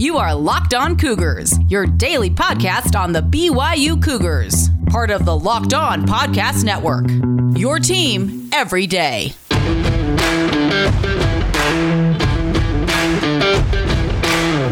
You are Locked On Cougars, your daily podcast on the BYU Cougars, part of the Locked On Podcast Network. Your team every day.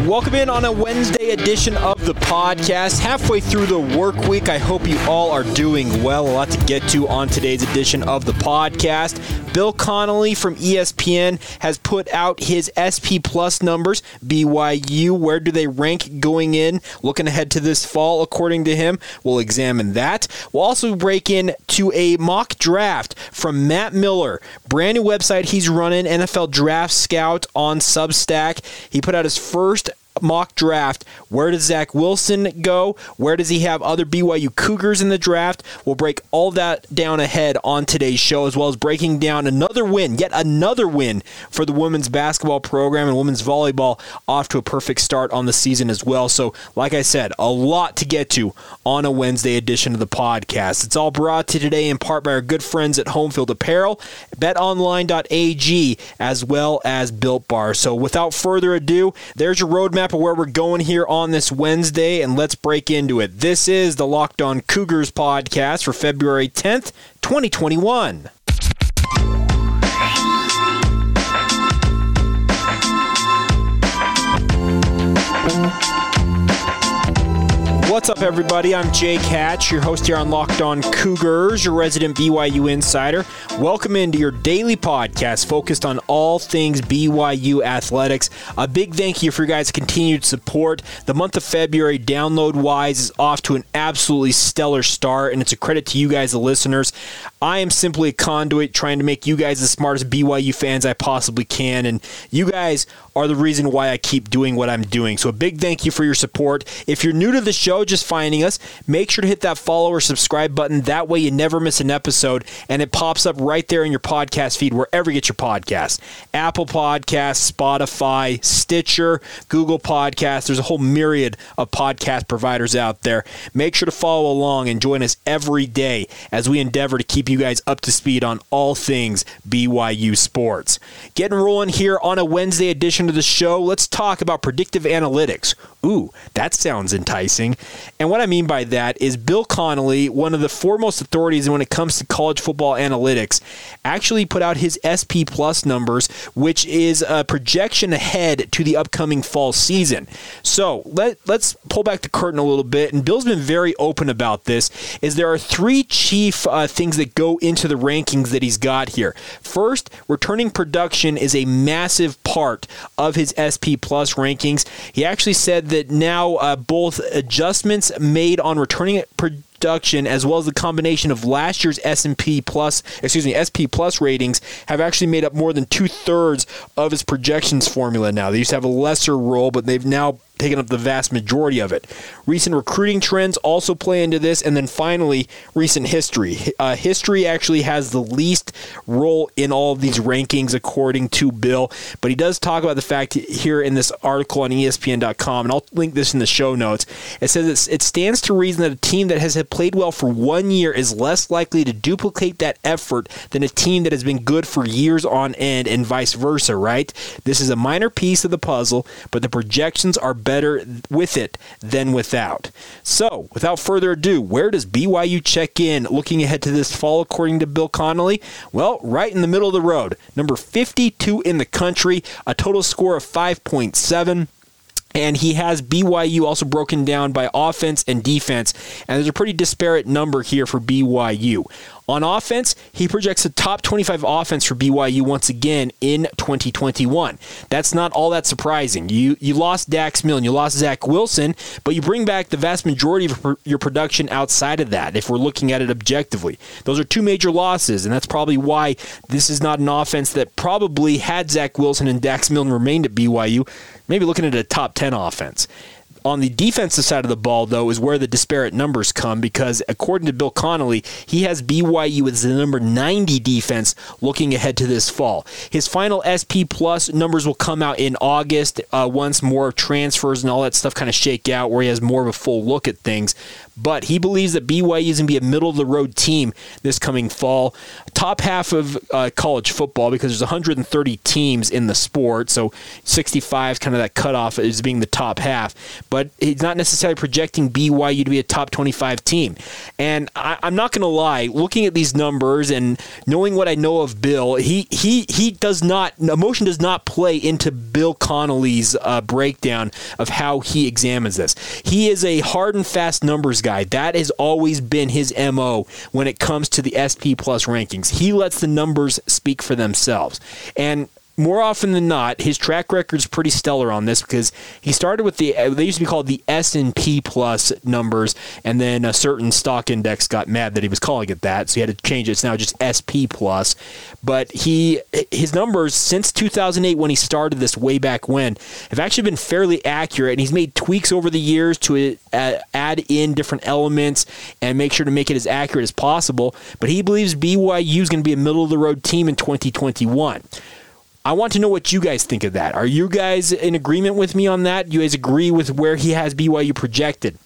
Welcome in on a Wednesday edition of the podcast. Halfway through the work week, I hope you all are doing well. A lot to get to on today's edition of the podcast. Bill Connolly from ESPN has put out his SP Plus numbers. BYU, where do they rank going in? Looking ahead to this fall, according to him. We'll examine that. We'll also break in to a mock draft from Matt Miller, brand new website he's running, NFL Draft Scout on Substack. He put out his first mock draft. Where does Zach Wilson go? Where does he have other BYU Cougars in the draft? We'll break all that down ahead on today's show, as well as breaking down another win, yet another win for the women's basketball program and women's volleyball off to a perfect start on the season as well. So, like I said, a lot to get to on a Wednesday edition of the podcast. It's all brought to you today in part by our good friends at Homefield Apparel, betonline.ag, as well as Built Bar. So, without further ado, there's your roadmap of where we're going here on this Wednesday, and let's break into it. This is the Locked On Cougars podcast for February 10th, 2021. What's up, everybody? I'm Jake Hatch, your host here on Locked On Cougars, your resident BYU insider. Welcome into your daily podcast focused on all things BYU athletics. A big thank you for your guys' continued support. The month of February, download wise, is off to an absolutely stellar start, and it's a credit to you guys, the listeners. I am simply a conduit trying to make you guys the smartest BYU fans I possibly can, and you guys are the reason why I keep doing what I'm doing. So a big thank you for your support. If you're new to the show, just finding us, make sure to hit that follow or subscribe button. That way you never miss an episode and it pops up right there in your podcast feed wherever you get your podcast. Apple Podcasts, Spotify, Stitcher, Google Podcasts. There's a whole myriad of podcast providers out there. Make sure to follow along and join us every day as we endeavor to keep you guys up to speed on all things BYU sports. Getting rolling here on a Wednesday edition of the show. Let's talk about predictive analytics. Ooh, that sounds enticing. And what I mean by that is Bill Connolly, one of the foremost authorities when it comes to college football analytics, actually put out his SP Plus numbers, which is a projection ahead to the upcoming fall season. So let, let's pull back the curtain a little bit. And Bill's been very open about this. Is there are three chief uh, things that go into the rankings that he's got here. First, returning production is a massive part of his SP Plus rankings. He actually said that now uh, both adjustments made on returning production as well as the combination of last year's S&P plus, excuse me, SP plus ratings have actually made up more than two thirds of his projections formula now. They used to have a lesser role, but they've now taken up the vast majority of it. Recent recruiting trends also play into this, and then finally, recent history. Uh, history actually has the least role in all of these rankings, according to Bill, but he does talk about the fact here in this article on ESPN.com, and I'll link this in the show notes. It says it stands to reason that a team that has played well for one year is less likely to duplicate that effort than a team that has been good for years on end, and vice versa, right? This is a minor piece of the puzzle, but the projections are with it than without. So, without further ado, where does BYU check in looking ahead to this fall, according to Bill Connolly? Well, right in the middle of the road. Number 52 in the country, a total score of 5.7. And he has BYU also broken down by offense and defense. And there's a pretty disparate number here for BYU. On offense, he projects a top 25 offense for BYU once again in 2021. That's not all that surprising. You you lost Dax Milne, you lost Zach Wilson, but you bring back the vast majority of your production outside of that. If we're looking at it objectively, those are two major losses, and that's probably why this is not an offense that probably had Zach Wilson and Dax Milne remained at BYU. Maybe looking at a top 10 offense. On the defensive side of the ball, though, is where the disparate numbers come because, according to Bill Connolly, he has BYU as the number 90 defense looking ahead to this fall. His final SP plus numbers will come out in August uh, once more transfers and all that stuff kind of shake out, where he has more of a full look at things. But he believes that BYU is going to be a middle of the road team this coming fall. Top half of uh, college football because there's 130 teams in the sport, so 65 is kind of that cutoff as being the top half. But he's not necessarily projecting BYU to be a top 25 team. And I, I'm not going to lie, looking at these numbers and knowing what I know of Bill, he he he does not emotion does not play into Bill Connolly's uh, breakdown of how he examines this. He is a hard and fast numbers guy. That has always been his mo when it comes to the SP Plus rankings. He lets the numbers speak for themselves, and more often than not, his track record is pretty stellar on this because he started with the they used to be called the S and P plus numbers, and then a certain stock index got mad that he was calling it that, so he had to change it. It's now just SP plus. But he his numbers since 2008 when he started this way back when have actually been fairly accurate, and he's made tweaks over the years to uh, add in different elements and make sure to make it as accurate as possible. But he believes BYU is going to be a middle of the road team in 2021. I want to know what you guys think of that. Are you guys in agreement with me on that? You guys agree with where he has BYU projected?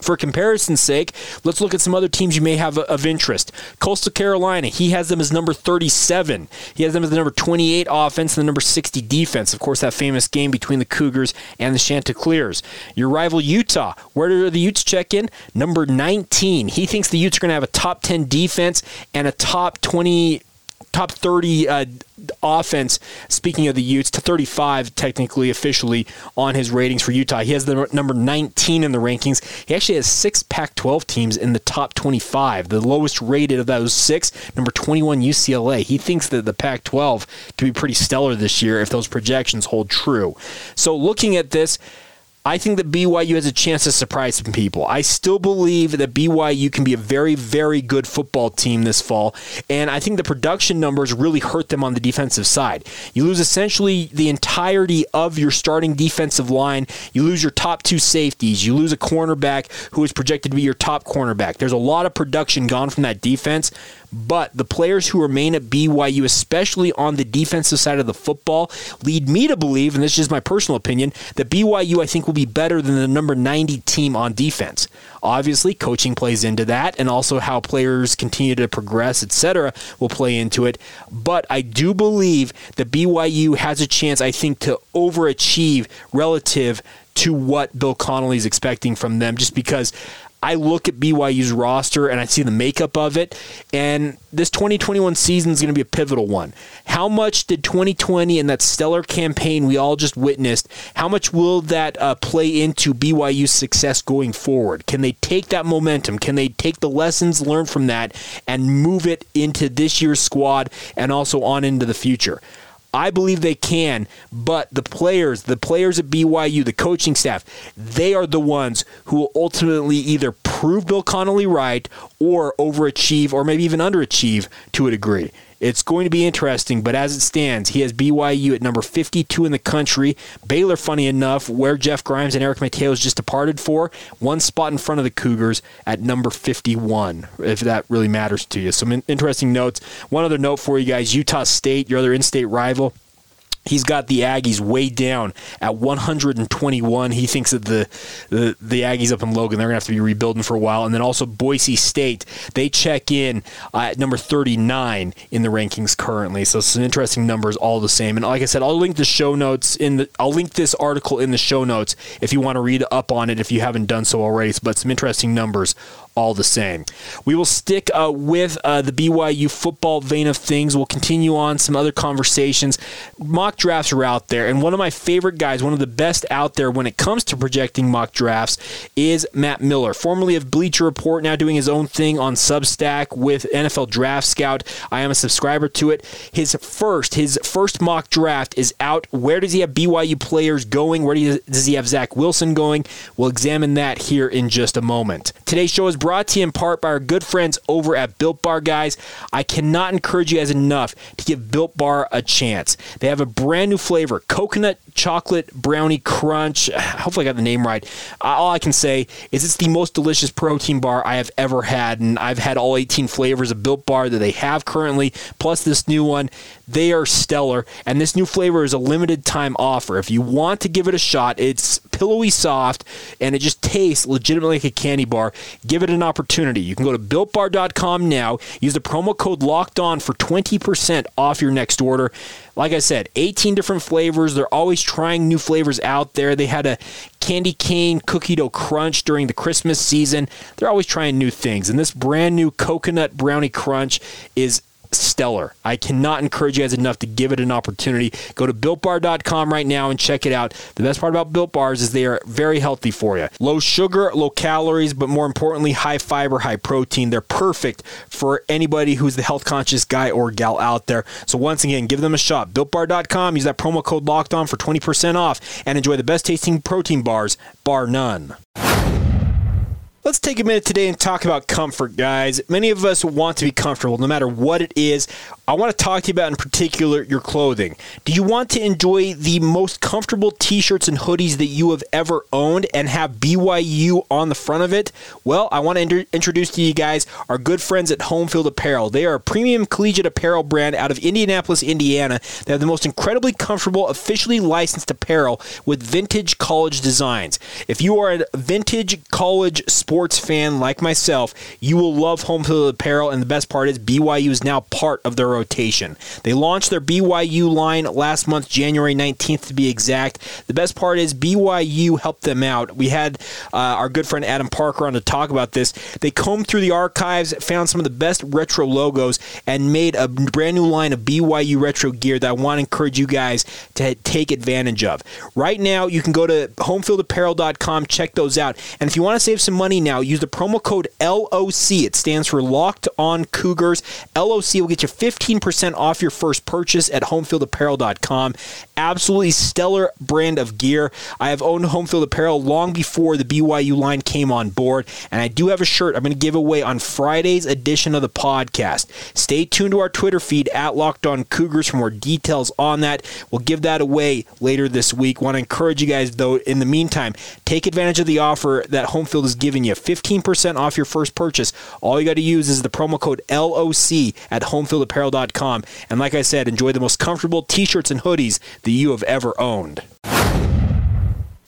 For comparison's sake, let's look at some other teams you may have uh, of interest. Coastal Carolina, he has them as number 37. He has them as the number 28 offense and the number 60 defense. Of course, that famous game between the Cougars and the Chanticleers. Your rival Utah, where do the Utes check in? Number 19. He thinks the Utes are going to have a top 10 defense and a top 20 top 30 uh, offense, speaking of the Utes, to 35 technically officially on his ratings for Utah. He has the number 19 in the rankings. He actually has six Pac 12 teams in the top 25. The lowest rated of those six, number 21 UCLA. He thinks that the Pac 12 could be pretty stellar this year if those projections hold true. So looking at this, I think that BYU has a chance to surprise some people. I still believe that BYU can be a very, very good football team this fall, and I think the production numbers really hurt them on the defensive side. You lose essentially the entirety of your starting defensive line. You lose your top two safeties. You lose a cornerback who is projected to be your top cornerback. There's a lot of production gone from that defense. But the players who remain at BYU, especially on the defensive side of the football, lead me to believe, and this is just my personal opinion, that BYU I think will be better than the number 90 team on defense. Obviously, coaching plays into that, and also how players continue to progress, etc., will play into it. But I do believe that BYU has a chance, I think, to overachieve relative to what Bill Connolly is expecting from them, just because I look at BYU's roster and I see the makeup of it, and this 2021 season is going to be a pivotal one. How much did 2020 and that stellar campaign we all just witnessed, how much will that uh, play into BYU's success going forward? Can they take that momentum? Can they take the lessons learned from that and move it into this year's squad and also on into the future? I believe they can, but the players, the players at BYU, the coaching staff, they are the ones who will ultimately either prove Bill Connolly right or overachieve or maybe even underachieve to a degree. It's going to be interesting, but as it stands, he has BYU at number 52 in the country. Baylor, funny enough, where Jeff Grimes and Eric Mateos just departed for, one spot in front of the Cougars at number 51, if that really matters to you. Some interesting notes. One other note for you guys Utah State, your other in state rival. He's got the Aggies way down at 121. He thinks that the, the the Aggies up in Logan they're gonna have to be rebuilding for a while, and then also Boise State they check in uh, at number 39 in the rankings currently. So some interesting numbers all the same. And like I said, I'll link the show notes in the I'll link this article in the show notes if you want to read up on it if you haven't done so already. But some interesting numbers all the same. We will stick uh, with uh, the BYU football vein of things. We'll continue on some other conversations. Mock drafts are out there, and one of my favorite guys, one of the best out there when it comes to projecting mock drafts, is Matt Miller, formerly of Bleacher Report, now doing his own thing on Substack with NFL Draft Scout. I am a subscriber to it. His first, his first mock draft is out. Where does he have BYU players going? Where does he have Zach Wilson going? We'll examine that here in just a moment. Today's show is brought to you in part by our good friends over at Built Bar, guys. I cannot encourage you guys enough to give Built Bar a chance. They have a brand new flavor coconut chocolate brownie crunch. Hopefully, I got the name right. Uh, all I can say is it's the most delicious protein bar I have ever had, and I've had all 18 flavors of Built Bar that they have currently, plus this new one. They are stellar, and this new flavor is a limited time offer. If you want to give it a shot, it's pillowy soft, and it just tastes legitimately like a candy bar. Give it an opportunity. You can go to builtbar.com now. Use the promo code locked on for 20% off your next order. Like I said, 18 different flavors. They're always trying new flavors out there. They had a candy cane cookie dough crunch during the Christmas season. They're always trying new things. And this brand new coconut brownie crunch is stellar. I cannot encourage you guys enough to give it an opportunity. Go to builtbar.com right now and check it out. The best part about built bars is they are very healthy for you. Low sugar, low calories, but more importantly, high fiber, high protein. They're perfect for anybody who's the health conscious guy or gal out there. So once again, give them a shot. Builtbar.com, use that promo code locked on for 20% off and enjoy the best tasting protein bars, bar none. Let's take a minute today and talk about comfort, guys. Many of us want to be comfortable no matter what it is. I want to talk to you about, in particular, your clothing. Do you want to enjoy the most comfortable t shirts and hoodies that you have ever owned and have BYU on the front of it? Well, I want to inter- introduce to you guys our good friends at Homefield Apparel. They are a premium collegiate apparel brand out of Indianapolis, Indiana. They have the most incredibly comfortable, officially licensed apparel with vintage college designs. If you are a vintage college sports fan like myself, you will love Homefield Apparel, and the best part is BYU is now part of their rotation. They launched their BYU line last month, January 19th to be exact. The best part is BYU helped them out. We had uh, our good friend Adam Parker on to talk about this. They combed through the archives, found some of the best retro logos, and made a brand new line of BYU retro gear that I want to encourage you guys to take advantage of. Right now, you can go to homefieldapparel.com, check those out. And if you want to save some money now, use the promo code LOC. It stands for Locked On Cougars. LOC will get you 15 15% off your first purchase at homefieldapparel.com. Absolutely stellar brand of gear. I have owned Homefield Apparel long before the BYU line came on board, and I do have a shirt I'm going to give away on Friday's edition of the podcast. Stay tuned to our Twitter feed at Locked On Cougars for more details on that. We'll give that away later this week. Want to encourage you guys, though, in the meantime, take advantage of the offer that Homefield is giving you 15% off your first purchase. All you got to use is the promo code LOC at homefieldapparel.com and like I said, enjoy the most comfortable t shirts and hoodies that you have ever owned.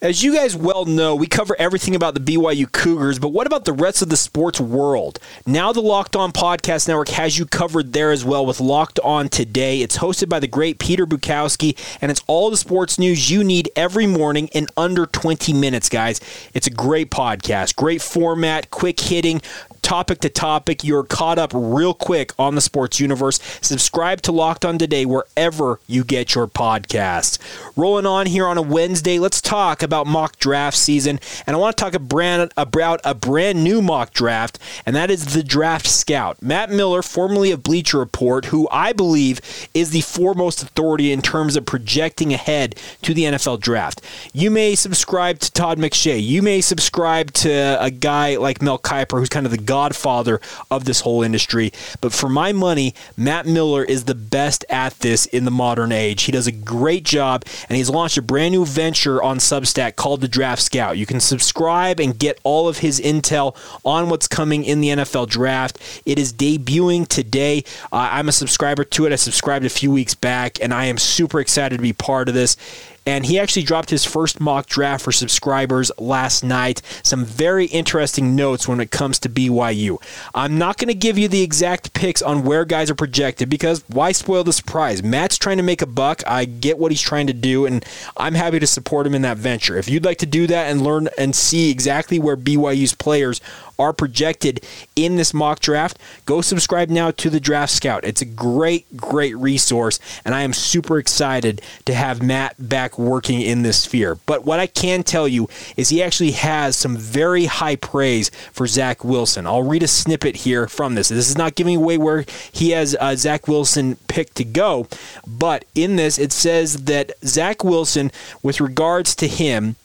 As you guys well know, we cover everything about the BYU Cougars, but what about the rest of the sports world? Now, the Locked On Podcast Network has you covered there as well with Locked On Today. It's hosted by the great Peter Bukowski, and it's all the sports news you need every morning in under 20 minutes, guys. It's a great podcast, great format, quick hitting, topic to topic. You're caught up real quick on the sports universe. Subscribe to Locked On Today wherever you get your podcasts. Rolling on here on a Wednesday, let's talk about mock draft season. And I want to talk about a brand new mock draft, and that is the Draft Scout. Matt Miller, formerly of Bleacher Report, who I believe is the foremost authority in terms of projecting ahead to the NFL draft. You may subscribe to Todd McShay. You may subscribe to a guy like Mel Kiper, who's kind of the godfather of this whole industry. But for my money, Matt Miller is the best at this in the modern age. He does a great job, and he's launched a brand new venture on Substack called the Draft Scout. You can subscribe and get all of his intel on what's coming in the NFL draft. It is debuting today. Uh, I'm a subscriber to it. I subscribed a few weeks back, and I am super excited to be part of this and he actually dropped his first mock draft for subscribers last night. Some very interesting notes when it comes to BYU. I'm not going to give you the exact picks on where guys are projected because why spoil the surprise? Matt's trying to make a buck. I get what he's trying to do, and I'm happy to support him in that venture. If you'd like to do that and learn and see exactly where BYU's players are projected in this mock draft, go subscribe now to the Draft Scout. It's a great, great resource, and I am super excited to have Matt back working in this sphere. But what I can tell you is he actually has some very high praise for Zach Wilson. I'll read a snippet here from this. This is not giving away where he has uh, Zach Wilson picked to go, but in this it says that Zach Wilson, with regards to him,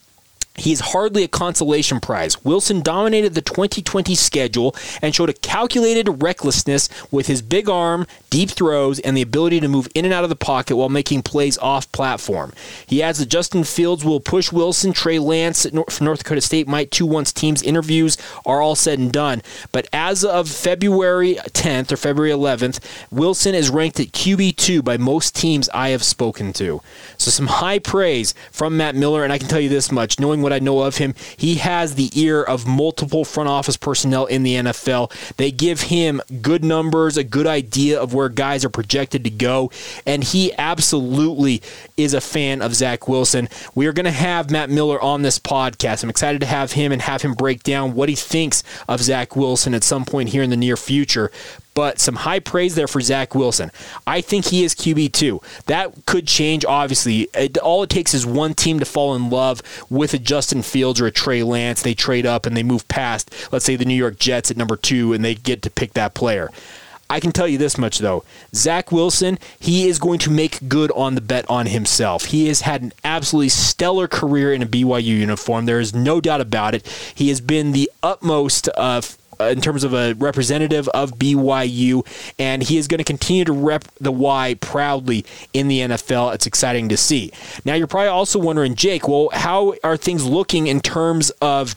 He's hardly a consolation prize. Wilson dominated the 2020 schedule and showed a calculated recklessness with his big arm, deep throws, and the ability to move in and out of the pocket while making plays off platform. He adds that Justin Fields will push Wilson. Trey Lance from North Dakota State might too once teams' interviews are all said and done. But as of February 10th or February 11th, Wilson is ranked at QB2 by most teams I have spoken to. So some high praise from Matt Miller, and I can tell you this much, knowing what I know of him, he has the ear of multiple front office personnel in the NFL. They give him good numbers, a good idea of where guys are projected to go, and he absolutely is a fan of Zach Wilson. We are going to have Matt Miller on this podcast. I'm excited to have him and have him break down what he thinks of Zach Wilson at some point here in the near future but some high praise there for Zach Wilson. I think he is QB2. That could change, obviously. It, all it takes is one team to fall in love with a Justin Fields or a Trey Lance. They trade up and they move past, let's say, the New York Jets at number two, and they get to pick that player. I can tell you this much though. Zach Wilson, he is going to make good on the bet on himself. He has had an absolutely stellar career in a BYU uniform. There is no doubt about it. He has been the utmost uh, Uh, in terms of a representative of BYU, and he is going to continue to rep the Y proudly in the NFL. It's exciting to see. Now, you're probably also wondering, Jake, well, how are things looking in terms of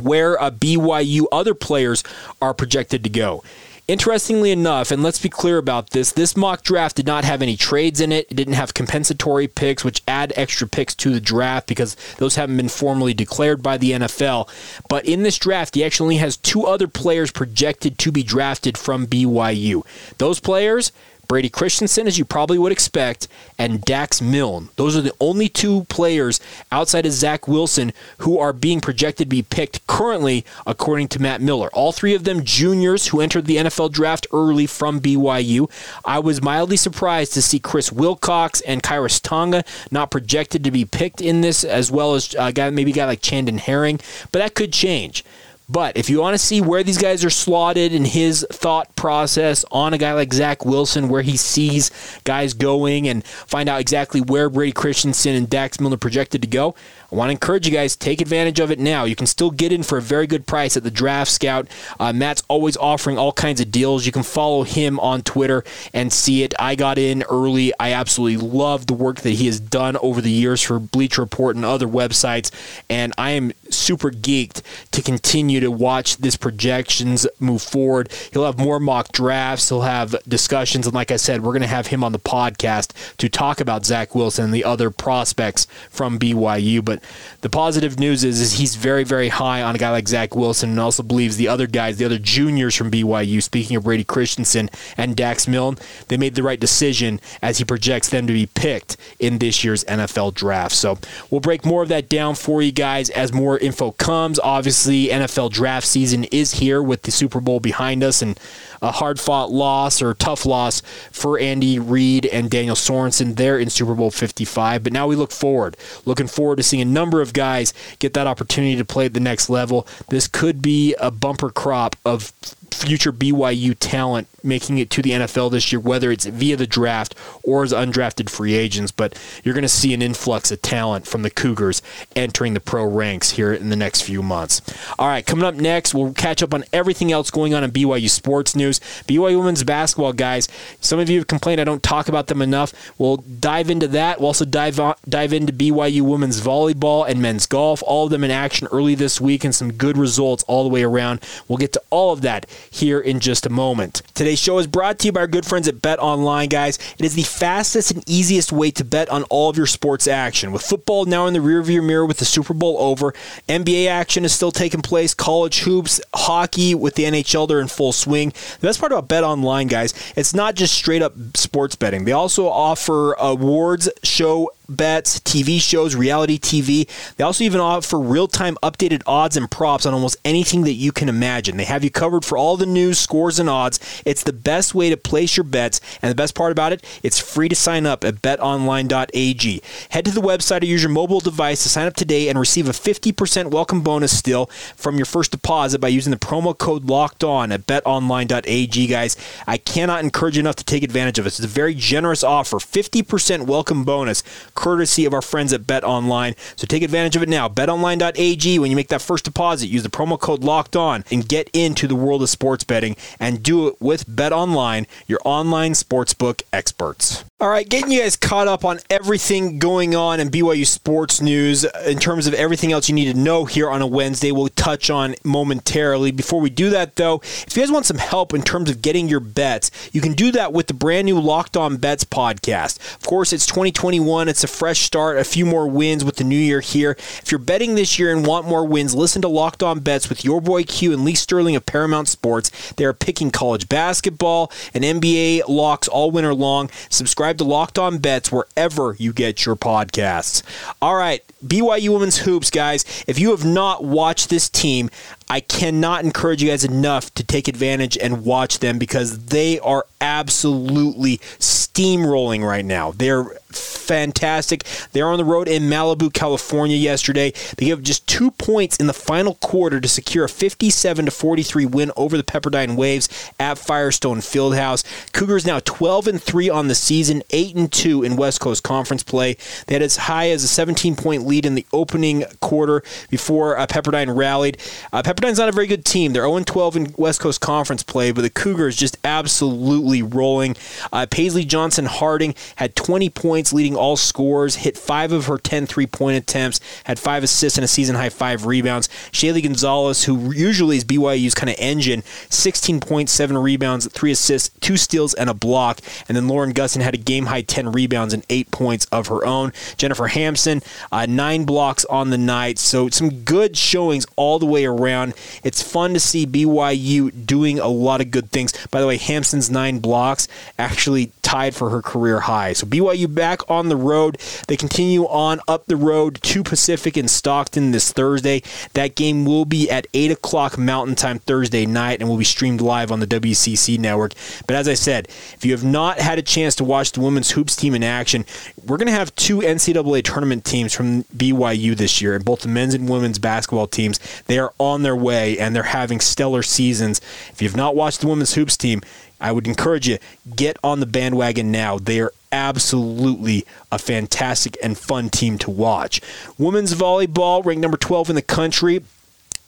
where uh, a BYU other players are projected to go? Interestingly enough, and let's be clear about this, this mock draft did not have any trades in it. It didn't have compensatory picks, which add extra picks to the draft because those haven't been formally declared by the NFL. But in this draft, he actually only has two other players projected to be drafted from BYU. Those players, Brady Christensen, as you probably would expect, and Dax Milne. Those are the only two players outside of Zach Wilson who are being projected to be picked currently, according to Matt Miller. All three of them juniors who entered the NFL draft early from BYU. I was mildly surprised to see Chris Wilcox and Khyiris Tonga not projected to be picked in this, as well as a guy, maybe a guy like Chandon Herring, but that could change. But if you want to see where these guys are slotted in his thought process on a guy like Zach Wilson, where he sees guys going, and find out exactly where Brady Christensen and Dax Milne projected to go, I want to encourage you guys take advantage of it now. You can still get in for a very good price at the Draft Scout. Uh, Matt's always offering all kinds of deals. You can follow him on Twitter and see it. I got in early. I absolutely love the work that he has done over the years for Bleacher Report and other websites, and I am super geeked to continue to watch this projections move forward. He'll have more mock drafts. He'll have discussions, and like I said, we're going to have him on the podcast to talk about Zach Wilson and the other prospects from BYU. But the positive news is, is he's very, very high on a guy like Zach Wilson and also believes the other guys, the other juniors from BYU, speaking of Brady Christensen and Dax Milne, they made the right decision as he projects them to be picked in this year's NFL draft. So we'll break more of that down for you guys as more info comes. Obviously, NFL draft season is here with the Super Bowl behind us and a hard fought loss or tough loss for Andy Reid and Daniel Sorensen there in Super Bowl 55. But now we look forward, looking forward to seeing number of guys get that opportunity to play at the next level. This could be a bumper crop of future BYU talent making it to the NFL this year, whether it's via the draft or as undrafted free agents. But you're going to see an influx of talent from the Cougars entering the pro ranks here in the next few months. All right, coming up next, we'll catch up on everything else going on in BYU sports news. BYU women's basketball guys. Some of you have complained I don't talk about them enough. We'll dive into that. We'll also dive on, dive into BYU women's volleyball and men's golf. All of them in action early this week and some good results all the way around. We'll get to all of that here in just a moment. Today's show is brought to you by our good friends at Bet Online, guys. It is the fastest and easiest way to bet on all of your sports action. With football now in the rearview mirror with the Super Bowl over, NBA action is still taking place, college hoops, hockey with the NHL they're in full swing. The best part about Bet Online, guys, it's not just straight up sports betting. They also offer awards show bets, TV shows, reality TV. They also even offer real time updated odds and props on almost anything that you can imagine. They have you covered for all the news, scores, and odds. It's the best way to place your bets, and the best part about it, it's free to sign up at betonline.ag. Head to the website or use your mobile device to sign up today and receive a 50% welcome bonus still from your first deposit by using the promo code locked on at betonline.ag, guys. I cannot encourage you enough to take advantage of this. It's a very generous offer 50% welcome bonus courtesy of our friends at Bet Online. So take advantage of it now. BetOnline.ag. When you make that first deposit, use the promo code Locked On and get into the world of sports betting and do it with Bet Online, your online sportsbook experts. All right, getting you guys caught up on everything going on in BYU sports news uh, in terms of everything else you need to know here on a Wednesday. We'll touch on momentarily. Before we do that, though, if you guys want some help in terms of getting your bets, you can do that with the brand new Locked On Bets podcast. Of course, it's 2021, it's a fresh start, a few more wins with the new year here. If you're betting this year and want more wins, listen to Locked On Bets with your boy Q and Lee Sterling of Paramount Sports. They are picking college basketball and NBA locks all winter long. Subscribe subscribe to Locked On Bets wherever you get your podcasts. All right, BYU Women's Hoops, guys. If you have not watched this team, I cannot encourage you guys enough to take advantage and watch them because they are absolutely steamrolling right now. They're fantastic. They're on the road in Malibu, California yesterday. They gave just two points in the final quarter to secure a 57 to 43 win over the Pepperdine Waves at Firestone Fieldhouse. Cougars now 12 and 3 on the season, 8 and 2 in West Coast Conference play. They had as high as a 17 point lead in the opening quarter before uh, Pepperdine rallied. Uh, Pepperdine's not a very good team. They're 0 12 in West Coast Conference play, but the Cougars just absolutely rolling. Uh, Paisley Johnson Harding had 20 points, leading all scores, hit five of her 10 three point attempts, had five assists and a season high five rebounds. Shaylee Gonzalez, who usually is BYU's kind of engine, 16.7 rebounds, three assists, two steals, and a block. And then Lauren Gustin had a game high 10 rebounds and eight points of her own. Jennifer Hamson, uh, nine blocks on the night. So some good showings all the way around. It's fun to see BYU doing a lot of good things. By the way, Hamson's nine blocks actually tied for her career high. So BYU back on the road. They continue on up the road to Pacific and Stockton this Thursday. That game will be at 8 o'clock Mountain Time Thursday night and will be streamed live on the WCC network. But as I said, if you have not had a chance to watch the women's hoops team in action, we're going to have two NCAA tournament teams from BYU this year, and both the men's and women's basketball teams. They are on their way and they're having stellar seasons. If you've not watched the women's hoops team, I would encourage you get on the bandwagon now. They are absolutely a fantastic and fun team to watch. Women's volleyball ranked number 12 in the country.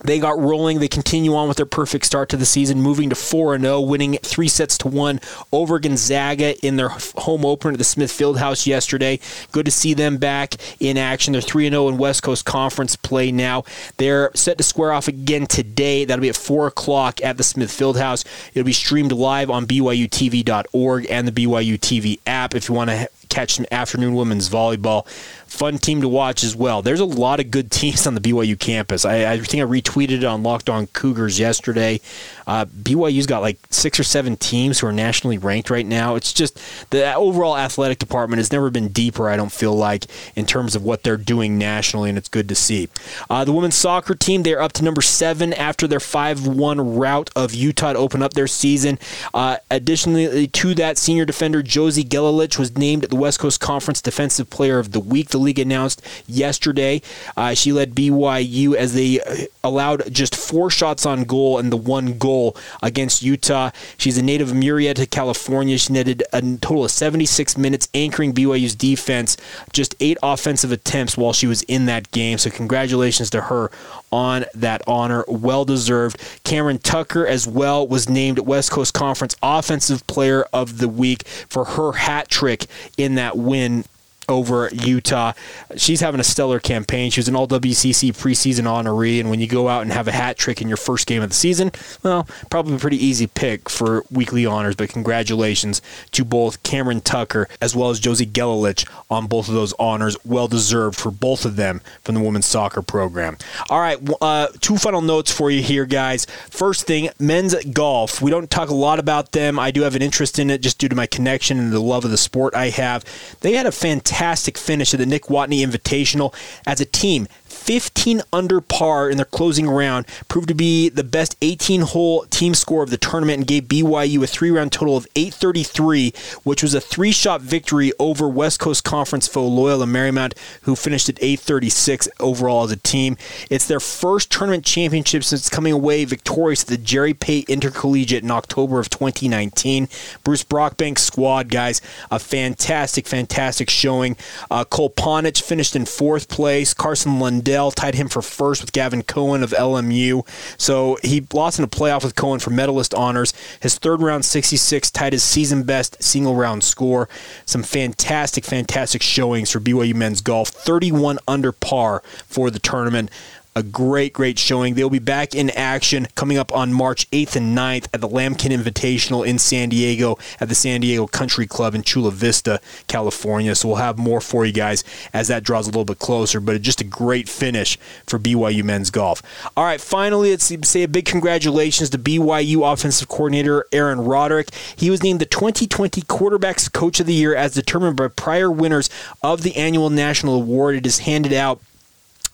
They got rolling. They continue on with their perfect start to the season, moving to 4 0, winning three sets to one over Gonzaga in their home opener at the Smith Fieldhouse yesterday. Good to see them back in action. They're 3 0 in West Coast Conference play now. They're set to square off again today. That'll be at 4 o'clock at the Smith Fieldhouse. It'll be streamed live on BYUTV.org and the BYU TV app if you want to catch some afternoon women's volleyball fun team to watch as well. There's a lot of good teams on the BYU campus. I, I think I retweeted it on Locked On Cougars yesterday. Uh, BYU's got like six or seven teams who are nationally ranked right now. It's just the overall athletic department has never been deeper, I don't feel like, in terms of what they're doing nationally, and it's good to see. Uh, the women's soccer team, they're up to number seven after their 5 1 rout of Utah to open up their season. Uh, additionally to that, senior defender Josie Gelalich was named the West Coast Conference Defensive Player of the Week the league announced yesterday. Uh, she led BYU as they uh, allowed just four shots on goal and the one goal against Utah. She's a native of Murrieta, California. She netted a total of 76 minutes anchoring BYU's defense, just eight offensive attempts while she was in that game. So, congratulations to her on that honor. Well deserved. Cameron Tucker, as well, was named West Coast Conference Offensive Player of the Week for her hat trick in that win over Utah. She's having a stellar campaign. She was an All WCC preseason honoree, and when you go out and have a hat trick in your first game of the season, well, probably a pretty easy pick for weekly honors. But congratulations to both Cameron Tucker as well as Josie Gelalich on both of those honors. Well deserved for both of them from the women's soccer program. All right, uh, two final notes for you here, guys. First thing, men's golf. We don't talk a lot about them. I do have an interest in it just due to my connection and the love of the sport I have. They had a fantastic fantastic finish of the Nick Watney Invitational as a team. 15 under par in their closing round, proved to be the best 18 hole team score of the tournament and gave BYU a three round total of 833, which was a three shot victory over West Coast Conference foe Loyola Marymount, who finished at 836 overall as a team. It's their first tournament championship since coming away victorious at the Jerry Pate Intercollegiate in October of 2019. Bruce Brockbank's squad, guys, a fantastic, fantastic showing. Uh, Cole Ponich finished in fourth place. Carson Lund Lundell tied him for first with Gavin Cohen of LMU. So he lost in a playoff with Cohen for medalist honors. His third round 66 tied his season best single round score. Some fantastic, fantastic showings for BYU men's golf. 31 under par for the tournament a great, great showing. They'll be back in action coming up on March 8th and 9th at the Lamkin Invitational in San Diego at the San Diego Country Club in Chula Vista, California. So we'll have more for you guys as that draws a little bit closer, but just a great finish for BYU men's golf. All right, finally, let's say a big congratulations to BYU offensive coordinator Aaron Roderick. He was named the 2020 Quarterbacks Coach of the Year as determined by prior winners of the annual national award. It is handed out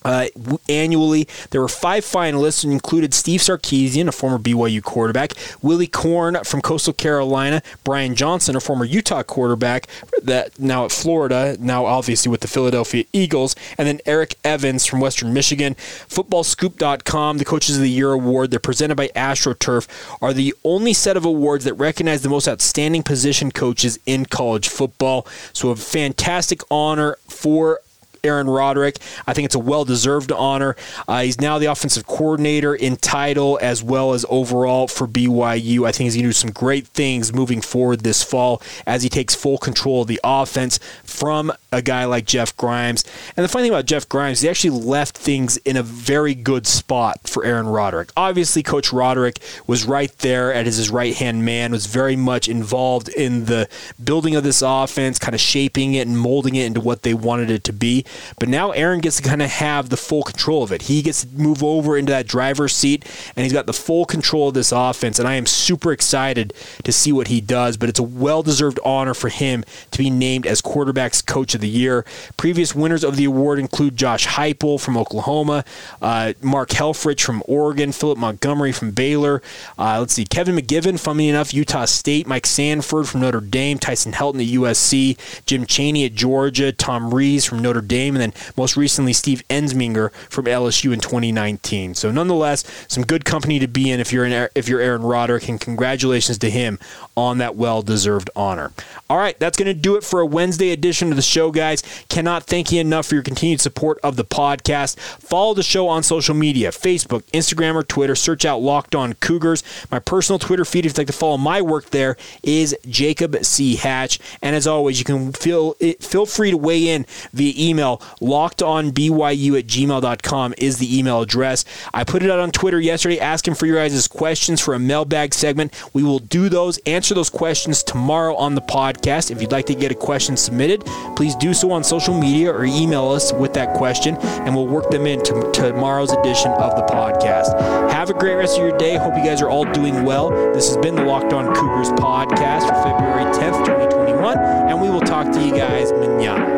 uh, annually, there were five finalists and included Steve Sarkisian, a former BYU quarterback, Willie Korn from Coastal Carolina, Brian Johnson, a former Utah quarterback that now at Florida, now obviously with the Philadelphia Eagles, and then Eric Evans from Western Michigan. FootballScoop.com, the Coaches of the Year award, they're presented by AstroTurf, are the only set of awards that recognize the most outstanding position coaches in college football. So a fantastic honor for Aaron Roderick. I think it's a well deserved honor. Uh, he's now the offensive coordinator in title as well as overall for BYU. I think he's going to do some great things moving forward this fall as he takes full control of the offense from a guy like Jeff Grimes. And the funny thing about Jeff Grimes, he actually left things in a very good spot for Aaron Roderick. Obviously, Coach Roderick was right there at his right hand man, was very much involved in the building of this offense, kind of shaping it and molding it into what they wanted it to be. But now Aaron gets to kind of have the full control of it. He gets to move over into that driver's seat, and he's got the full control of this offense. And I am super excited to see what he does. But it's a well deserved honor for him to be named as quarterbacks coach of the year. Previous winners of the award include Josh Heupel from Oklahoma, uh, Mark Helfrich from Oregon, Philip Montgomery from Baylor. Uh, let's see, Kevin McGiven, funny enough, Utah State, Mike Sanford from Notre Dame, Tyson Helton at USC, Jim Chaney at Georgia, Tom Rees from Notre Dame and then most recently Steve Ensminger from LSU in 2019. So nonetheless, some good company to be in if you're in, if you're Aaron Roderick, and congratulations to him on that well-deserved honor. All right, that's going to do it for a Wednesday edition of the show, guys. Cannot thank you enough for your continued support of the podcast. Follow the show on social media: Facebook, Instagram, or Twitter. Search out Locked On Cougars. My personal Twitter feed, if you'd like to follow my work there, is Jacob C. Hatch. And as always, you can feel feel free to weigh in via email lockedonbyu at gmail.com is the email address. I put it out on Twitter yesterday asking for your guys' questions for a mailbag segment. We will do those, answer those questions tomorrow on the podcast. If you'd like to get a question submitted, please do so on social media or email us with that question, and we'll work them into tomorrow's edition of the podcast. Have a great rest of your day. Hope you guys are all doing well. This has been the Locked On Cougars podcast for February 10th, 2021, and we will talk to you guys manana.